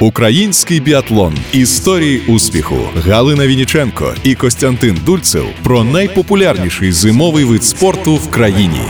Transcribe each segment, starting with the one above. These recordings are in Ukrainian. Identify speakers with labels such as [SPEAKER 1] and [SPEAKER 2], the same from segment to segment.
[SPEAKER 1] Український біатлон. Історії успіху. Галина Вініченко і Костянтин Дульцев про найпопулярніший зимовий вид спорту в країні.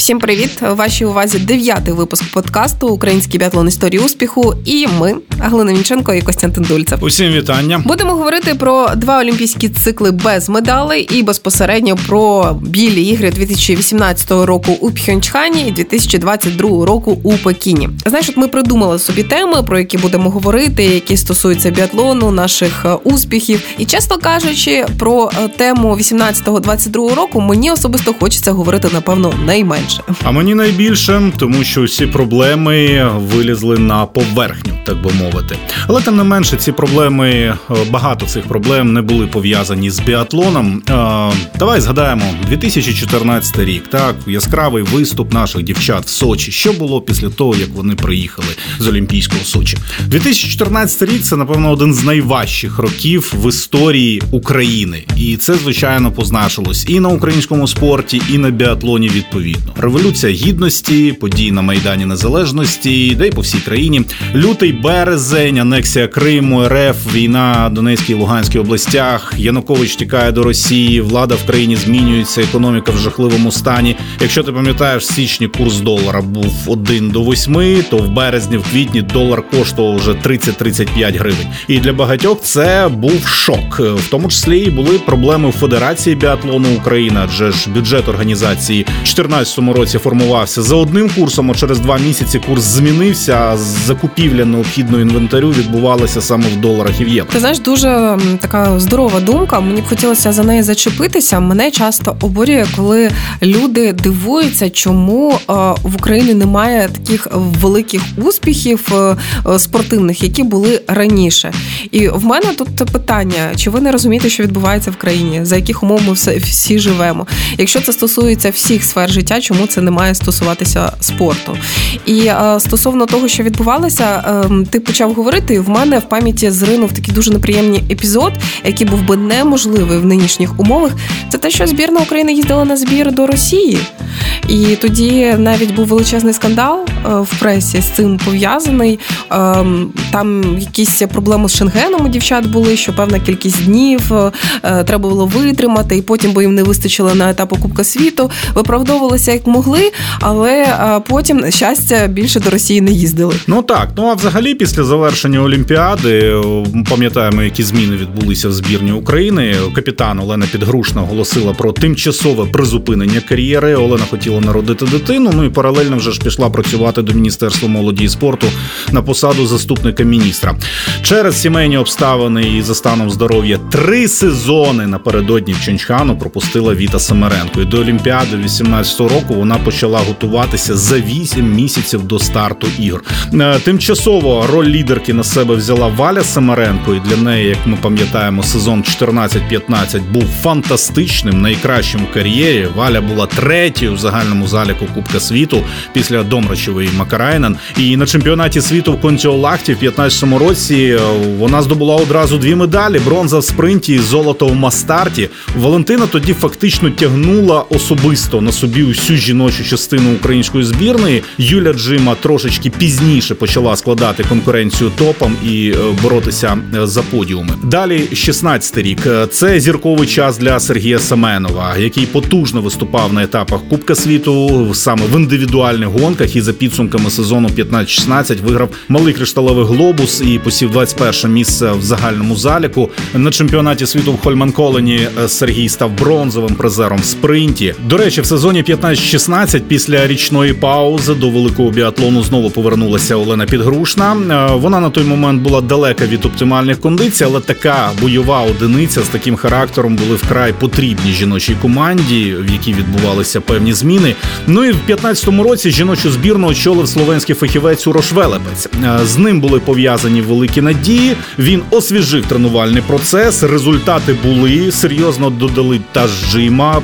[SPEAKER 2] Всім привіт! Вашій увазі дев'ятий випуск подкасту Український біатлон історії успіху. І ми, Галина Вінченко і Костянтин Дульцев.
[SPEAKER 3] Усім вітання.
[SPEAKER 2] Будемо говорити про два олімпійські цикли без медалей і безпосередньо про білі ігри 2018 року у Пхьончхані і 2022 року у Пекіні. Знаєш, от ми придумали собі теми, про які будемо говорити, які стосуються біатлону, наших е, успіхів. І чесно кажучи, про е, тему 18-22 року мені особисто хочеться говорити напевно найменше
[SPEAKER 3] найбільше. А мені найбільше, тому що всі проблеми вилізли на поверхню, так би мовити. Але тим не менше, ці проблеми, е, багато цих проблем не були пов'язані з біатлоном. Е, давай згадаємо 2014 рік. Так, яскравий виступ наших дівчат в Сочі. Що було після того, як вони приїхали з Олімпійського Сочі? 2014 рік це напевно один з найважчих років в історії України, і це звичайно позначилось і на українському спорті, і на біатлоні відповідно. Революція Гідності, події на Майдані Незалежності, де й по всій країні. Лютий березень, анексія Криму, РФ, війна Донецькій і Луганській областях. Янукович тікає до Росії, влада в країні змінюється, економіка в жахливому стані. Якщо ти пам'ятаєш, в січні курс долара був 1 до 8, то в березні, в квітні долар коштував вже 30-35 гривень. І для багатьох це був шок. В тому числі і були проблеми в Федерації біатлону України, адже ж бюджет організації 14-му 2022 році формувався за одним курсом. а Через два місяці курс змінився. а Закупівля необхідного інвентарю відбувалася саме в доларах і в євро.
[SPEAKER 2] Ти знаєш, дуже така здорова думка. Мені б хотілося за неї зачепитися. Мене часто обурює, коли люди дивуються, чому е, в Україні немає таких великих успіхів е, е, спортивних, які були раніше. І в мене тут питання: чи ви не розумієте, що відбувається в країні, за яких умов ми всі живемо? Якщо це стосується всіх сфер життя, чому це не має стосуватися спорту? І е, стосовно того, що відбувалося, ем, ти почав говорити. і В мене в пам'яті зринув такий дуже неприємний епізод, який був би неможливий в нинішніх умовах. Це те, що збірна України їздила на збір до Росії. І тоді навіть був величезний скандал е, в пресі з цим пов'язаний. Там якісь проблеми з Шенгеном у дівчат були, що певна кількість днів е, треба було витримати, і потім би їм не вистачило на етапу Кубка світу. Виправдовувалися як могли, але е, потім щастя більше до Росії не їздили.
[SPEAKER 3] Ну так, ну а взагалі, після завершення Олімпіади, пам'ятаємо, які зміни відбулися в збірні України. Капітан Олена Підгрушна оголосила про тимчасове призупинення кар'єри. Олена хотіла народити дитину. Ну і паралельно вже ж пішла працювати до міністерства молоді і спорту на посаду заступника міністра. Через сімейні обставини і за станом здоров'я три сезони напередодні в Ченчхану пропустила Віта Семеренко. І до Олімпіади 18 року вона почала готуватися за 8 місяців до старту ігор. Е, тимчасово роль лідерки на себе взяла Валя Семеренко, і для неї, як ми пам'ятаємо, сезон 14-15 був фантастичним, найкращим в кар'єрі. Валя була третьою в загальному заліку Кубка світу після Домрачевої Макарайнен. І на чемпіонаті світу в Контіолахті в 15-му році е, вона здобула одразу дві медалі: бронза в спринті, і золото в мастарті. Валентина тоді фактично тягнула особисто на собі усю жіночу частину української збірної. Юля Джима трошечки пізніше почала складати конкуренцію топам і е, боротися е, за подіуми. Далі 16-й рік. Це зірковий час для Сергія Семенова, який потужно виступав на етапах Кубка світу саме в індивідуальних гонках. І за підсумками сезону 15-16 виграв малий кришталевий глобус і посів 21 місце в загальному заліку. На чемпіонаті світу в Хольман-Колені е, Сергій став бронзовим призером в спринті. До речі, в сезоні 15-16 після річної паузи до великого біатлону знову повернулася Олена Підгрушна. Е, вона на той момент була далека від оптимальних кондицій, але така бойова одиниця з таким характером були вкрай потрібні жіночій команді, в якій відбувалися певні зміни. Ну і в 15-му році жіночу збірну очолив словенський фахівець Урош Велепець. Е, з ним були пов'язані великі надії. Він освіжив тренувальний процес. Результати були серйозно додали та жима.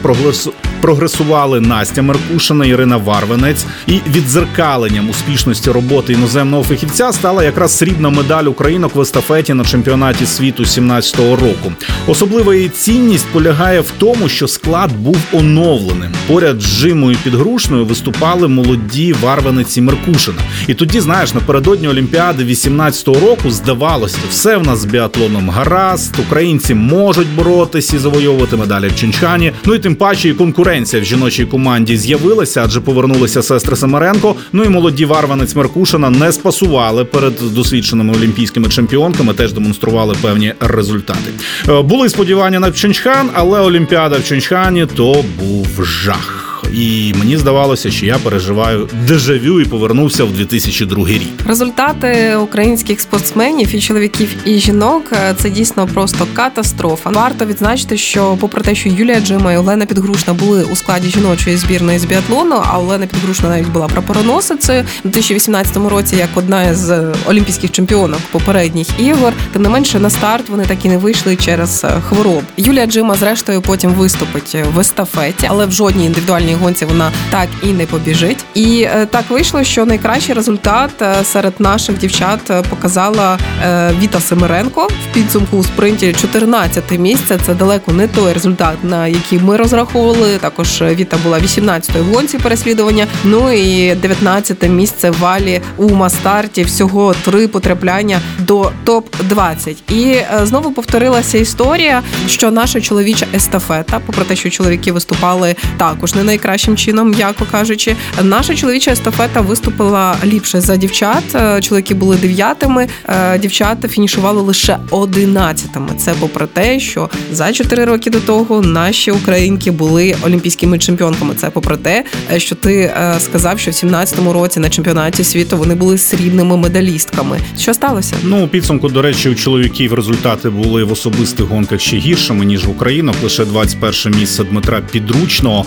[SPEAKER 3] Прогресували Настя Меркушина, Ірина Варвенець, і відзеркаленням успішності роботи іноземного фахівця стала якраз срібна медаль українок в естафеті на чемпіонаті світу 17-го року. Особлива її цінність полягає в тому, що склад був оновленим. Поряд з Жимою Підгрушною виступали молоді Варвениці Меркушина. І тоді, знаєш, напередодні Олімпіади 18-го року здавалося, все в нас з біатлоном гаразд, українці можуть боротися і завойовувати медалі в Ченчхані. Ну і тим паче і конкуренція в жіночій команді з'явилася, адже повернулися сестри Самаренко. Ну і молоді Варванець Меркушина не спасували перед досвідченими олімпійськими чемпіонками, теж демонстрували певні результати. Е, були сподівання на Пченчхан, але Олімпіада в Ченчхані то був жах і мені здавалося, що я переживаю дежавю і повернувся в 2002 рік.
[SPEAKER 2] Результати українських спортсменів і чоловіків і жінок е, це дійсно просто катастрофа. Варто відзначити, що, попри те, що Юлія Джима і Олена Підгрушна були у складі жіночої збірної з біатлону, а Олена Підгрушна навіть була прапороносицею у 2018 році, як одна з олімпійських чемпіонок попередніх ігор. Тим не менше на старт вони так і не вийшли через е, хвороб. Юлія Джима, зрештою, потім виступить в естафеті, але в жодній індивідуальній гонці вона так і не побіжить. І е, так вийшло, що найкращий результат е, серед наших дівчат е, показала Віта Семеренко в підсумку у спринті 14 місце. Це далеко не той результат, на який ми розраховували. Також Віта була 18-ї в гонці переслідування. Ну і 19 місце валі у мастарті. Всього три потрапляння до топ 20 І знову повторилася історія, що наша чоловіча естафета, попри те, що чоловіки виступали також не найкраще найкращим чином, м'яко кажучи. Наша чоловіча естафета виступила ліпше за дівчат. Е, чоловіки були дев'ятими, е, дівчата фінішували лише одинадцятими. Це попри те, що за чотири роки до того наші українки були олімпійськими чемпіонками. Це попри те, е, що ти сказав, що в 17-му році на чемпіонаті світу вони були срібними медалістками. Що сталося?
[SPEAKER 3] Ну у підсумку, до речі, у чоловіків результати були в особистих гонках ще гіршими ніж в Українах. Лише 21 місце Дмитра Підручного.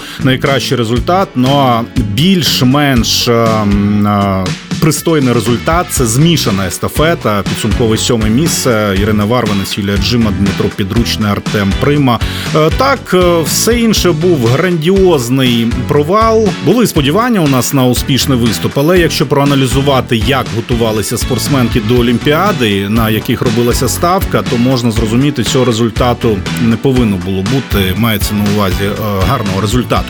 [SPEAKER 3] Найкращий результат, але більш-менш ем, е, пристойний результат. Це змішана естафета. Підсумкове сьоме місце. Ірина Варванець, Юлія Джима, Дмитро Підручний, Артем Прима. Е, так, е, все інше був грандіозний провал. Були сподівання у нас на успішний виступ, але якщо проаналізувати, як готувалися спортсменки до Олімпіади, на яких робилася ставка, то можна зрозуміти, цього результату не повинно було бути. Мається на увазі е, гарного результату.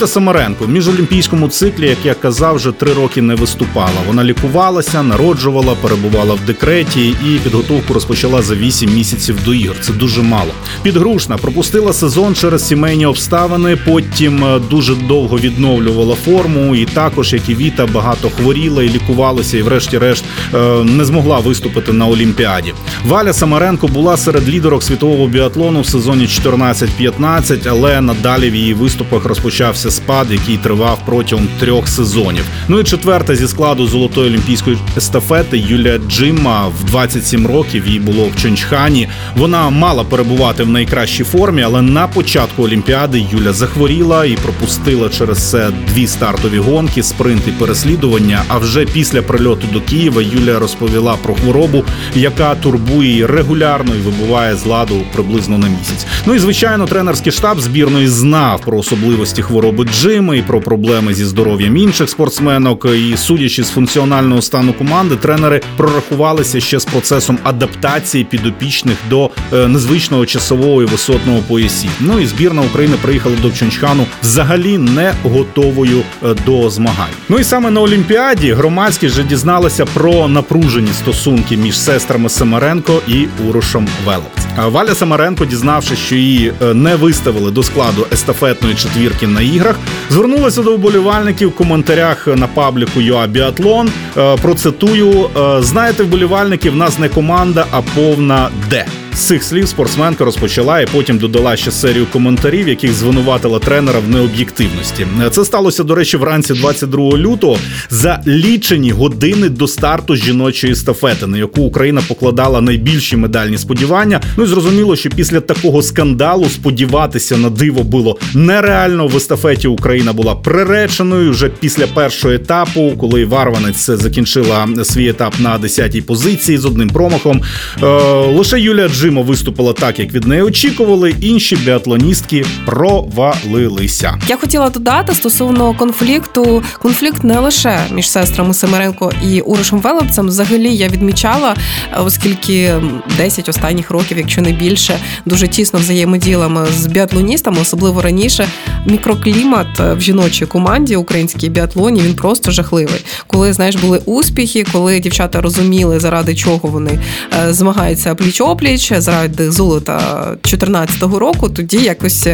[SPEAKER 3] Віта Самаренко в міжолімпійському циклі, як я казав, вже три роки не виступала. Вона лікувалася, народжувала, перебувала в декреті і підготовку розпочала за 8 місяців до ігор. Це дуже мало. Підгрушна пропустила сезон через сімейні обставини. Потім е, дуже довго відновлювала форму, і також, як і Віта, багато хворіла і лікувалася, і, врешті-решт, е, не змогла виступити на Олімпіаді. Валя Самаренко була серед лідерок світового біатлону в сезоні 14-15, але надалі в її виступах розпочався спад, який тривав протягом трьох сезонів. Ну і четверта зі складу золотої олімпійської естафети Юлія Джима в 27 років їй було в Чончхані. Вона мала перебувати в найкращій формі, але на початку Олімпіади Юля захворіла і пропустила через це дві стартові гонки, спринт і переслідування. А вже після прильоту до Києва Юлія розповіла про хворобу, яка турбує її регулярно і вибуває з ладу приблизно на місяць. Ну і звичайно, тренерський штаб збірної знав про особливості хвороби Джими і про проблеми зі здоров'ям інших спортсменок. І судячи з функціонального стану команди, тренери прорахувалися ще з процесом адаптації підопічних до е, незвичного часового і висотного поясів. Ну і збірна України приїхала до Чончхану взагалі не готовою е, до змагань. Ну і саме на Олімпіаді громадськість вже дізналася про напружені стосунки між сестрами Семаренко і Урушем Веловць. Валя Самаренко, дізнавшись, що її е, не виставили до складу естафетної четвірки на іграх, звернулася до вболівальників в коментарях на пабліку Біатлон. Е, процитую: е, знаєте, вболівальники в нас не команда, а повна Д. Цих слів спортсменка розпочала і потім додала ще серію коментарів, яких звинуватила тренера в необ'єктивності. Це сталося, до речі, вранці 22 лютого за лічені години до старту жіночої естафети, на яку Україна покладала найбільші медальні сподівання. Ну і зрозуміло, що після такого скандалу сподіватися на диво було нереально. В естафеті Україна була приреченою вже після першого етапу, коли Варванець закінчила свій етап на 10-й позиції з одним промахом. Е, лише Юлія Джи Джима виступила так, як від неї очікували. Інші біатлоністки провалилися.
[SPEAKER 2] Я хотіла додати стосовно конфлікту. Конфлікт не лише між сестрами Семеренко і Уришем Велопцем. Взагалі я відмічала, оскільки 10 останніх років, якщо не більше, дуже тісно взаємодіями з біатлоністами, особливо раніше. Мікроклімат в жіночій команді українській біатлоні він просто жахливий. Коли знаєш, були успіхи, коли дівчата розуміли, заради чого вони е, змагаються пліч опліч, заради золота 2014 року, тоді якось.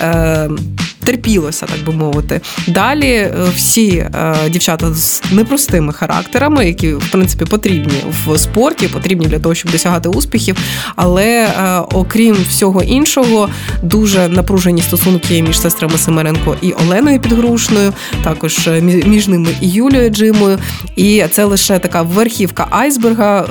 [SPEAKER 2] Е, терпілося, так би мовити. Далі е, всі е, дівчата з непростими характерами, які в принципі потрібні в спорті, потрібні для того, щоб досягати успіхів. Але е, окрім всього іншого, дуже напружені стосунки між сестрами Семеренко і Оленою Підгрушною, також між ними і Юлією Джимою. І це лише така верхівка айсберга.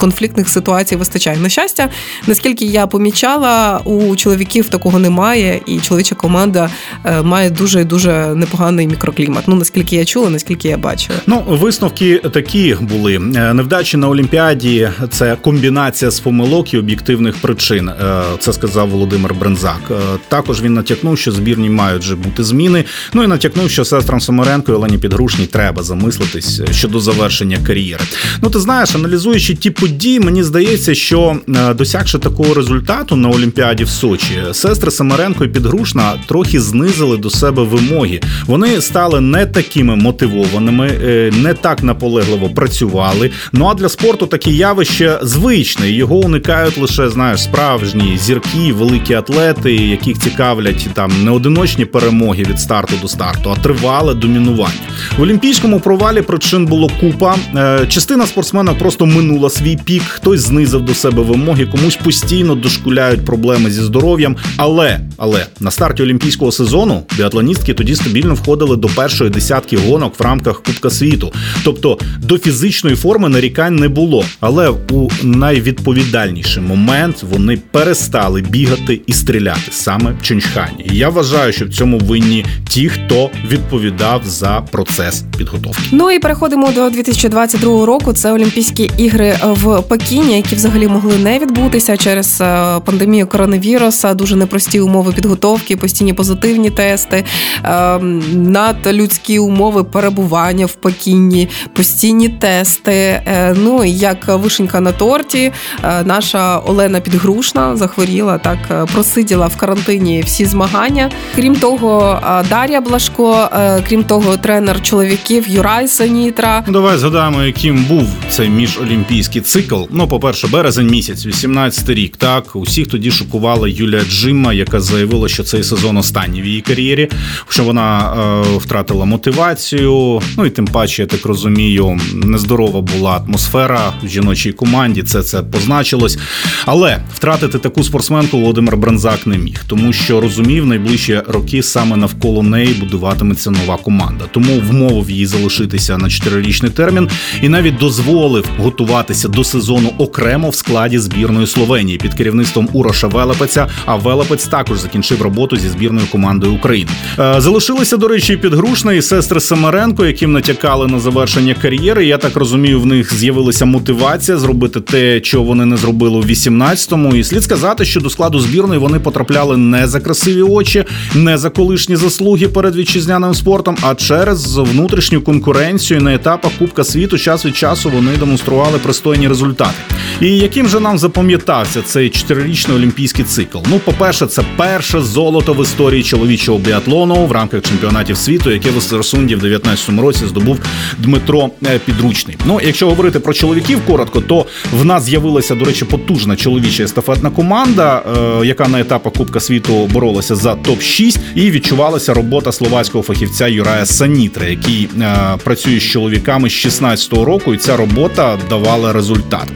[SPEAKER 2] Конфліктних ситуацій вистачає на щастя. Наскільки я помічала, у чоловіків такого немає, і чоловіча команда е, має дуже дуже непоганий мікроклімат. Ну наскільки я чула, наскільки я бачила.
[SPEAKER 3] Ну висновки такі були е, невдачі на Олімпіаді. Це комбінація з помилок і об'єктивних причин. Е, це сказав Володимир Брензак. Також він натякнув, що збірні мають вже бути зміни. Ну і натякнув, що сестрам Самаренко і Олені Підгрушній треба замислитись щодо завершення кар'єри. Ну ти знаєш, аналізуючи ті події, мені здається, що досягши такого результату на Олімпіаді в Сочі, сестри Самаренко і Підгрушна трохи знизили до себе вимоги. Вони стали не такими мотивованими, е, не так наполегливо працювали. Ну а для спорту таке явище звичне. Його уникають лише знаєш справжні зірки, великі атлети, яких цікавлять там не одиночні перемоги від старту до старту, а тривале домінування. В олімпійському провалі причин було купа. Е, частина спортсменів просто минула свій пік, хтось знизив до себе вимоги, комусь постійно дошкуляють проблеми зі здоров'ям. Але але на старті олімпійського сезону біатлоністки тоді стабільно входили до першої десятки гонок в рамках Кубка світу. Тобто до фізичної форми нарікань не було. Але у найвідповідальніший момент вони перестали бігати і стріляти саме в Чончхані. І я вважаю, що в цьому винні ті, хто відповідав за процес підготовки.
[SPEAKER 2] Ну і переходимо до 2022 року. Це Олімпійські ігри в Пекіні, які взагалі могли не відбутися через е, пандемію коронавіруса. Дуже непрості умови підготовки, постійні позитивні тести, ем, надлюдські умови перебування в Пекіні, постійні тести. Е, ну як вишенька на торті, е, наша Олена Підгрушна захворіла, так е, просиділа в карантині всі змагання. Крім того, Дар'я Блашко, крім того, тренер чоловіків Юрай Санітра.
[SPEAKER 3] Давай згадаємо, яким був цей міжолімпійський цикл. Ну, по перше, березень місяць, 18 рік. Так усіх тоді шокувала Юлія Джима, яка заявила, що цей сезон останній в її кар'єрі, що вона е, втратила мотивацію. Ну і тим паче, я так розумію, нездорова була атмосфера в жіночій команді. Це це позначилось. Але втратити таку спортсменку Володимир Бранзак не міг, тому що розумів, найближчі роки саме навколо неї будуватиметься нова команда. Тому вмовив її залишитися на чотирирічний термін і навіть дозволив готуватися до сезону окремо в складі збірної Словенії під керівництвом Уроша Велепеця. А Велепець також закінчив роботу зі збірною командою України. Е, залишилися, до речі, підгрушна і сестри Семеренко, яким натякали на завершення кар'єри. Я так розумію, в них з'явилася мотивація зробити те, що вони не зробили у 18-му. І слід сказати, що до складу збірної вони потрапляли не за красиві очі, не за колишні заслуги перед вітчизняним спортом, а через внутрішню конкуренцію на етапах Кубка світу час від часу вони демонстрували пристойні результати. І яким же нам запам'ятався цей чотирирічний олімпійський цикл? Ну, по перше, це перше золото в історії чоловічого біатлону в рамках чемпіонатів світу, яке в Естерсунді в 19 році здобув Дмитро е, Підручний. Ну, якщо говорити про чоловіків коротко, то в нас з'явилася, до речі, потужна чоловіча естафетна команда, е, яка на етапах Кубка світу боролася за топ 6 і відчувалася робота словацького фахівця Юрая Санітри, який е, працює з чоловіками з 16-го року, і ця робота давала результат.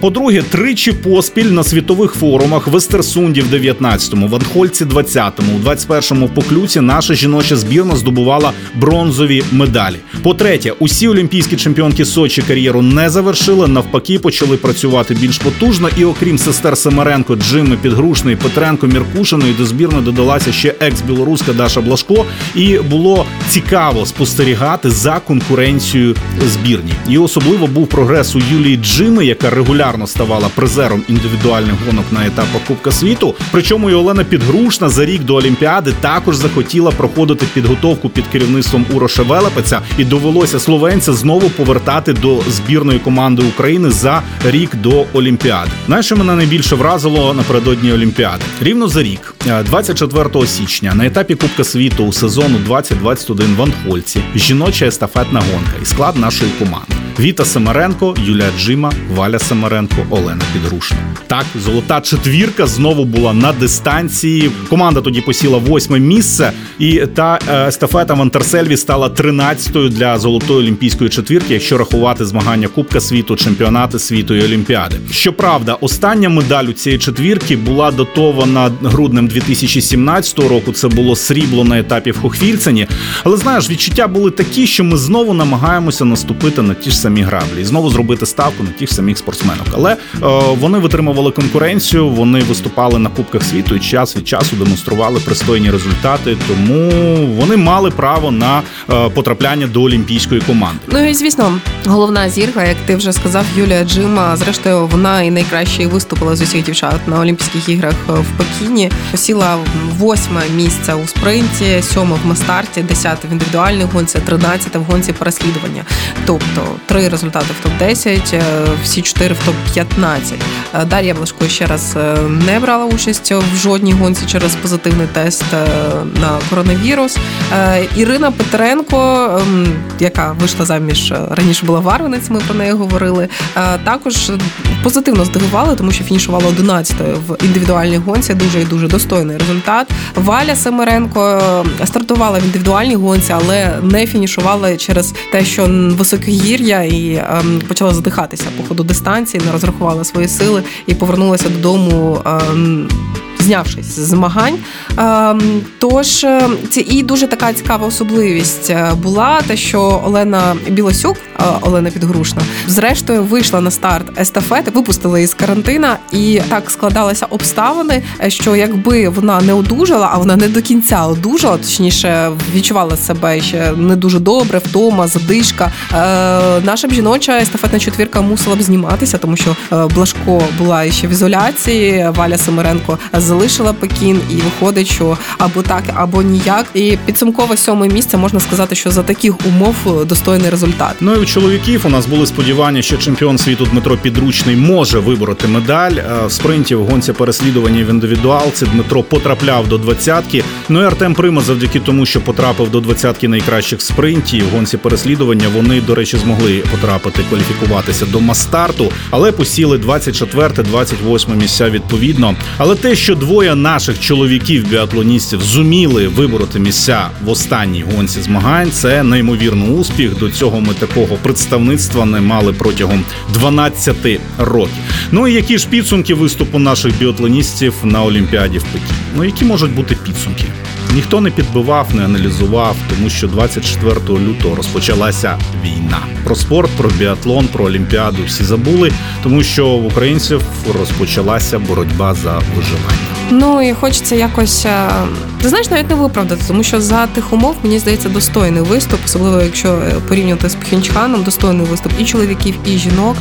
[SPEAKER 3] По-друге, тричі поспіль на світових форумах в Естерсунді в 19-му, в Анхольці 20-му, у 21-му поклюці наша жіноча збірна здобувала бронзові медалі. По-третє, усі олімпійські чемпіонки Сочі кар'єру не завершили. Навпаки, почали працювати більш потужно. І окрім сестер Семеренко, Джими Підгрушної, Петренко, Міркушиної до збірної додалася ще екс-білоруська Даша Блашко. І було цікаво спостерігати за конкуренцією збірні. І особливо був прогрес у Юлії Джими, яка регулярно ставала призером індивідуальних гонок на етапах Кубка світу. Причому і Олена Підгрушна за рік до Олімпіади також захотіла проходити підготовку під керівництвом Уроша Велепеця, і довелося словенця знову повертати до збірної команди України за рік до Олімпіади. Знаєш, що мене найбільше вразило напередодні Олімпіади. Рівно за рік, 24 е, січня, на етапі Кубка світу у сезону 2021 в Анхольці, жіноча естафетна гонка і склад нашої команди. Віта Семеренко, Юлія Джима, Валя Семеренко, Олена Підрушна. Так, золота четвірка знову була на дистанції. Команда тоді посіла восьме місце, і та е, естафета в Антерсельві стала тринадцятою для золотої олімпійської четвірки, якщо рахувати змагання Кубка світу, чемпіонати світу і Олімпіади. Щоправда, остання медаль у цієї четвірки була дотована груднем 2017 року. Це було срібло на етапі в Хохвільцені. Але знаєш, відчуття були такі, що ми знову намагаємося наступити на ті ж самі граблі і знову зробити ставку на тих самих спортсменок. Але е, вони витримували конкуренцію, вони виступали на кубках світу і час від часу демонстрували пристойні результати, тому вони мали право на е, потрапляння до олімпійської команди.
[SPEAKER 2] Ну і звісно, головна зірка, як ти вже сказав, Юлія Джима. Зрештою, вона і найкраще виступила з усіх дівчат на Олімпійських іграх е, в Пекіні. Посіла восьме місце у спринті, сьоме в мастарті, десяте в індивідуальній гонці, тринадцяте в гонці переслідування. Тобто три результати в топ 10 е, всі чотири в топ 15 е, Дар'я Блашко ще раз е, не брала участь в жодній гонці через позитивний тест на коронавірус. Ірина Петренко, ем, яка вийшла заміж раніше, була варванець. Ми про неї говорили. Також позитивно здивували, тому що фінішувала 11-ю в індивідуальній гонці. Дуже і дуже достойний результат. Валя Семеренко стартувала в індивідуальній гонці, але не фінішувала через те, що високогір'я і ем, почала задихатися по ходу дистанції, не розрахувала свої сили і повернулася додому. Знявшись з змагань. Ем, тож е, це і дуже така цікава особливість е, була те, що Олена Білосюк, е, Олена Підгрушна, зрештою вийшла на старт естафети, випустили із карантина, і так складалися обставини, що якби вона не одужала, а вона не до кінця одужала, точніше відчувала себе ще не дуже добре, втома, задишка. Наша б жіноча естафетна четвірка мусила б зніматися, тому що Блашко була ще в ізоляції. Валя Семеренко з залишила Пекін, і виходить, що або так, або ніяк. І підсумкове сьоме місце можна сказати, що за таких умов достойний результат.
[SPEAKER 3] Ну і у чоловіків у нас були сподівання, що чемпіон світу Дмитро Підручний може вибороти медаль в спринті в гонці переслідування в індивідуалці. Дмитро потрапляв до двадцятки. Ну і Артем Прима, завдяки тому, що потрапив до двадцятки найкращих спринтів в гонці переслідування. Вони, до речі, змогли потрапити кваліфікуватися до мастарту, але посіли 24-28 місця відповідно. Але те, що двоє наших чоловіків-біатлоністів зуміли вибороти місця в останній гонці змагань. Це неймовірний успіх. До цього ми такого представництва не мали протягом 12 років. Ну і які ж підсумки виступу наших біатлоністів на Олімпіаді в Пекіні? Ну які можуть бути підсумки? Ніхто не підбивав, не аналізував, тому що 24 лютого розпочалася війна. Про спорт, про біатлон, про олімпіаду всі забули, тому що в українців розпочалася боротьба за виживання.
[SPEAKER 2] Ну і хочеться якось е, ти знаєш, навіть не виправдати, тому що за тих умов мені здається достойний виступ, особливо якщо е, порівнювати з Пхенчханом, достойний виступ і чоловіків, і жінок,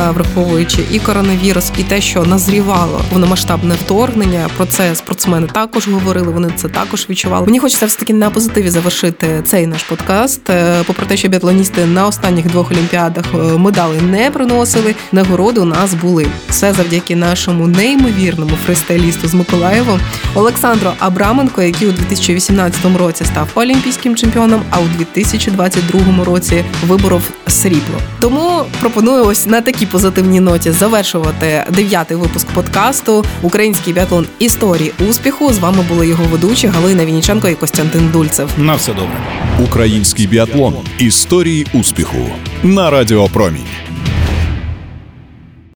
[SPEAKER 2] е, враховуючи і коронавірус, і те, що назрівало повномасштабне вторгнення. Про це спортсмени також говорили. Вони це також відчували. Мені хочеться все таки на позитиві завершити цей наш подкаст. Попри те, що біатлоністи на останніх двох олімпіадах медали не приносили. Нагороди у нас були все завдяки нашому неймовірному фристайлісту з Миколаєву Олександру Абраменко, який у 2018 році став олімпійським чемпіоном, а у 2022 році виборов срібло. Тому пропоную ось на такій позитивній ноті завершувати дев'ятий випуск подкасту Український біатлон історії успіху. З вами були його ведучі Галина Вініченко і Костянтин Дульцев.
[SPEAKER 3] На все добре.
[SPEAKER 1] Український біатлон історії успіху на радіопромінь.